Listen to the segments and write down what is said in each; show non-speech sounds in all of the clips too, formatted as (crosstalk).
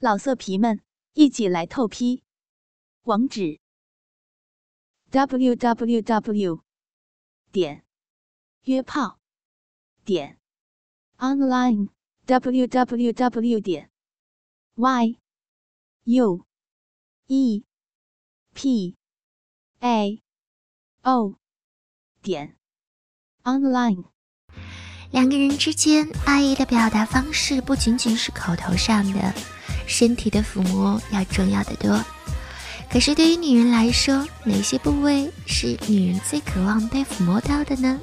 老色皮们，一起来透批！网址：w w w 点约炮点 online w w w 点 y u e p a o 点 online。两个人之间爱意的表达方式，不仅仅是口头上的。身体的抚摸要重要的多，可是对于女人来说，哪些部位是女人最渴望被抚摸到的呢？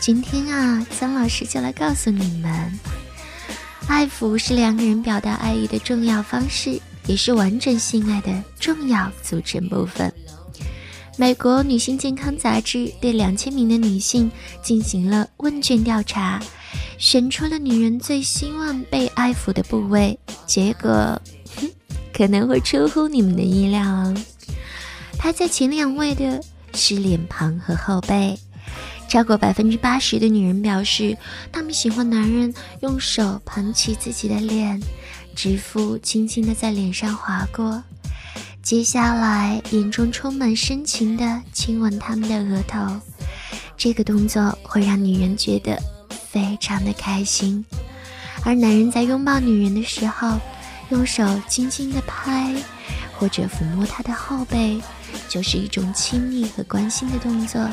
今天啊，姜老师就来告诉你们，爱抚是两个人表达爱意的重要方式，也是完整性爱的重要组成部分。美国女性健康杂志对两千名的女性进行了问卷调查。选出了女人最希望被爱抚的部位，结果 (laughs) 可能会出乎你们的意料哦。排在前两位的是脸庞和后背，超过百分之八十的女人表示，她们喜欢男人用手捧起自己的脸，指腹轻轻的在脸上划过，接下来眼中充满深情的亲吻他们的额头。这个动作会让女人觉得。非常的开心，而男人在拥抱女人的时候，用手轻轻的拍或者抚摸她的后背，就是一种亲密和关心的动作。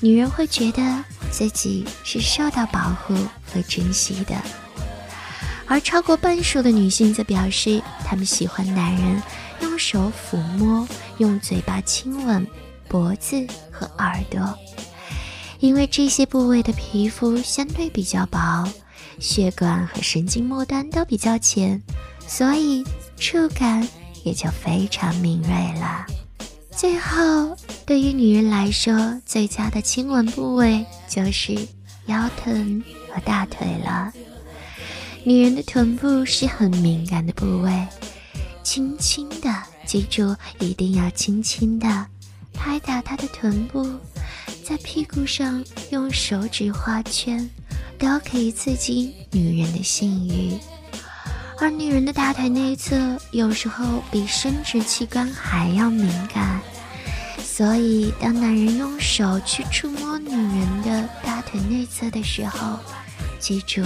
女人会觉得自己是受到保护和珍惜的，而超过半数的女性则表示，她们喜欢男人用手抚摸、用嘴巴亲吻脖子和耳朵。因为这些部位的皮肤相对比较薄，血管和神经末端都比较浅，所以触感也就非常敏锐了。最后，对于女人来说，最佳的亲吻部位就是腰臀和大腿了。女人的臀部是很敏感的部位，轻轻的，记住一定要轻轻的拍打她的臀部。在屁股上用手指画圈，都可以刺激女人的性欲。而女人的大腿内侧有时候比生殖器官还要敏感，所以当男人用手去触摸女人的大腿内侧的时候，记住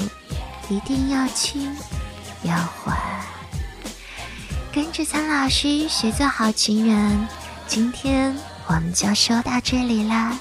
一定要轻要缓。跟着苍老师学做好情人，今天我们就说到这里啦。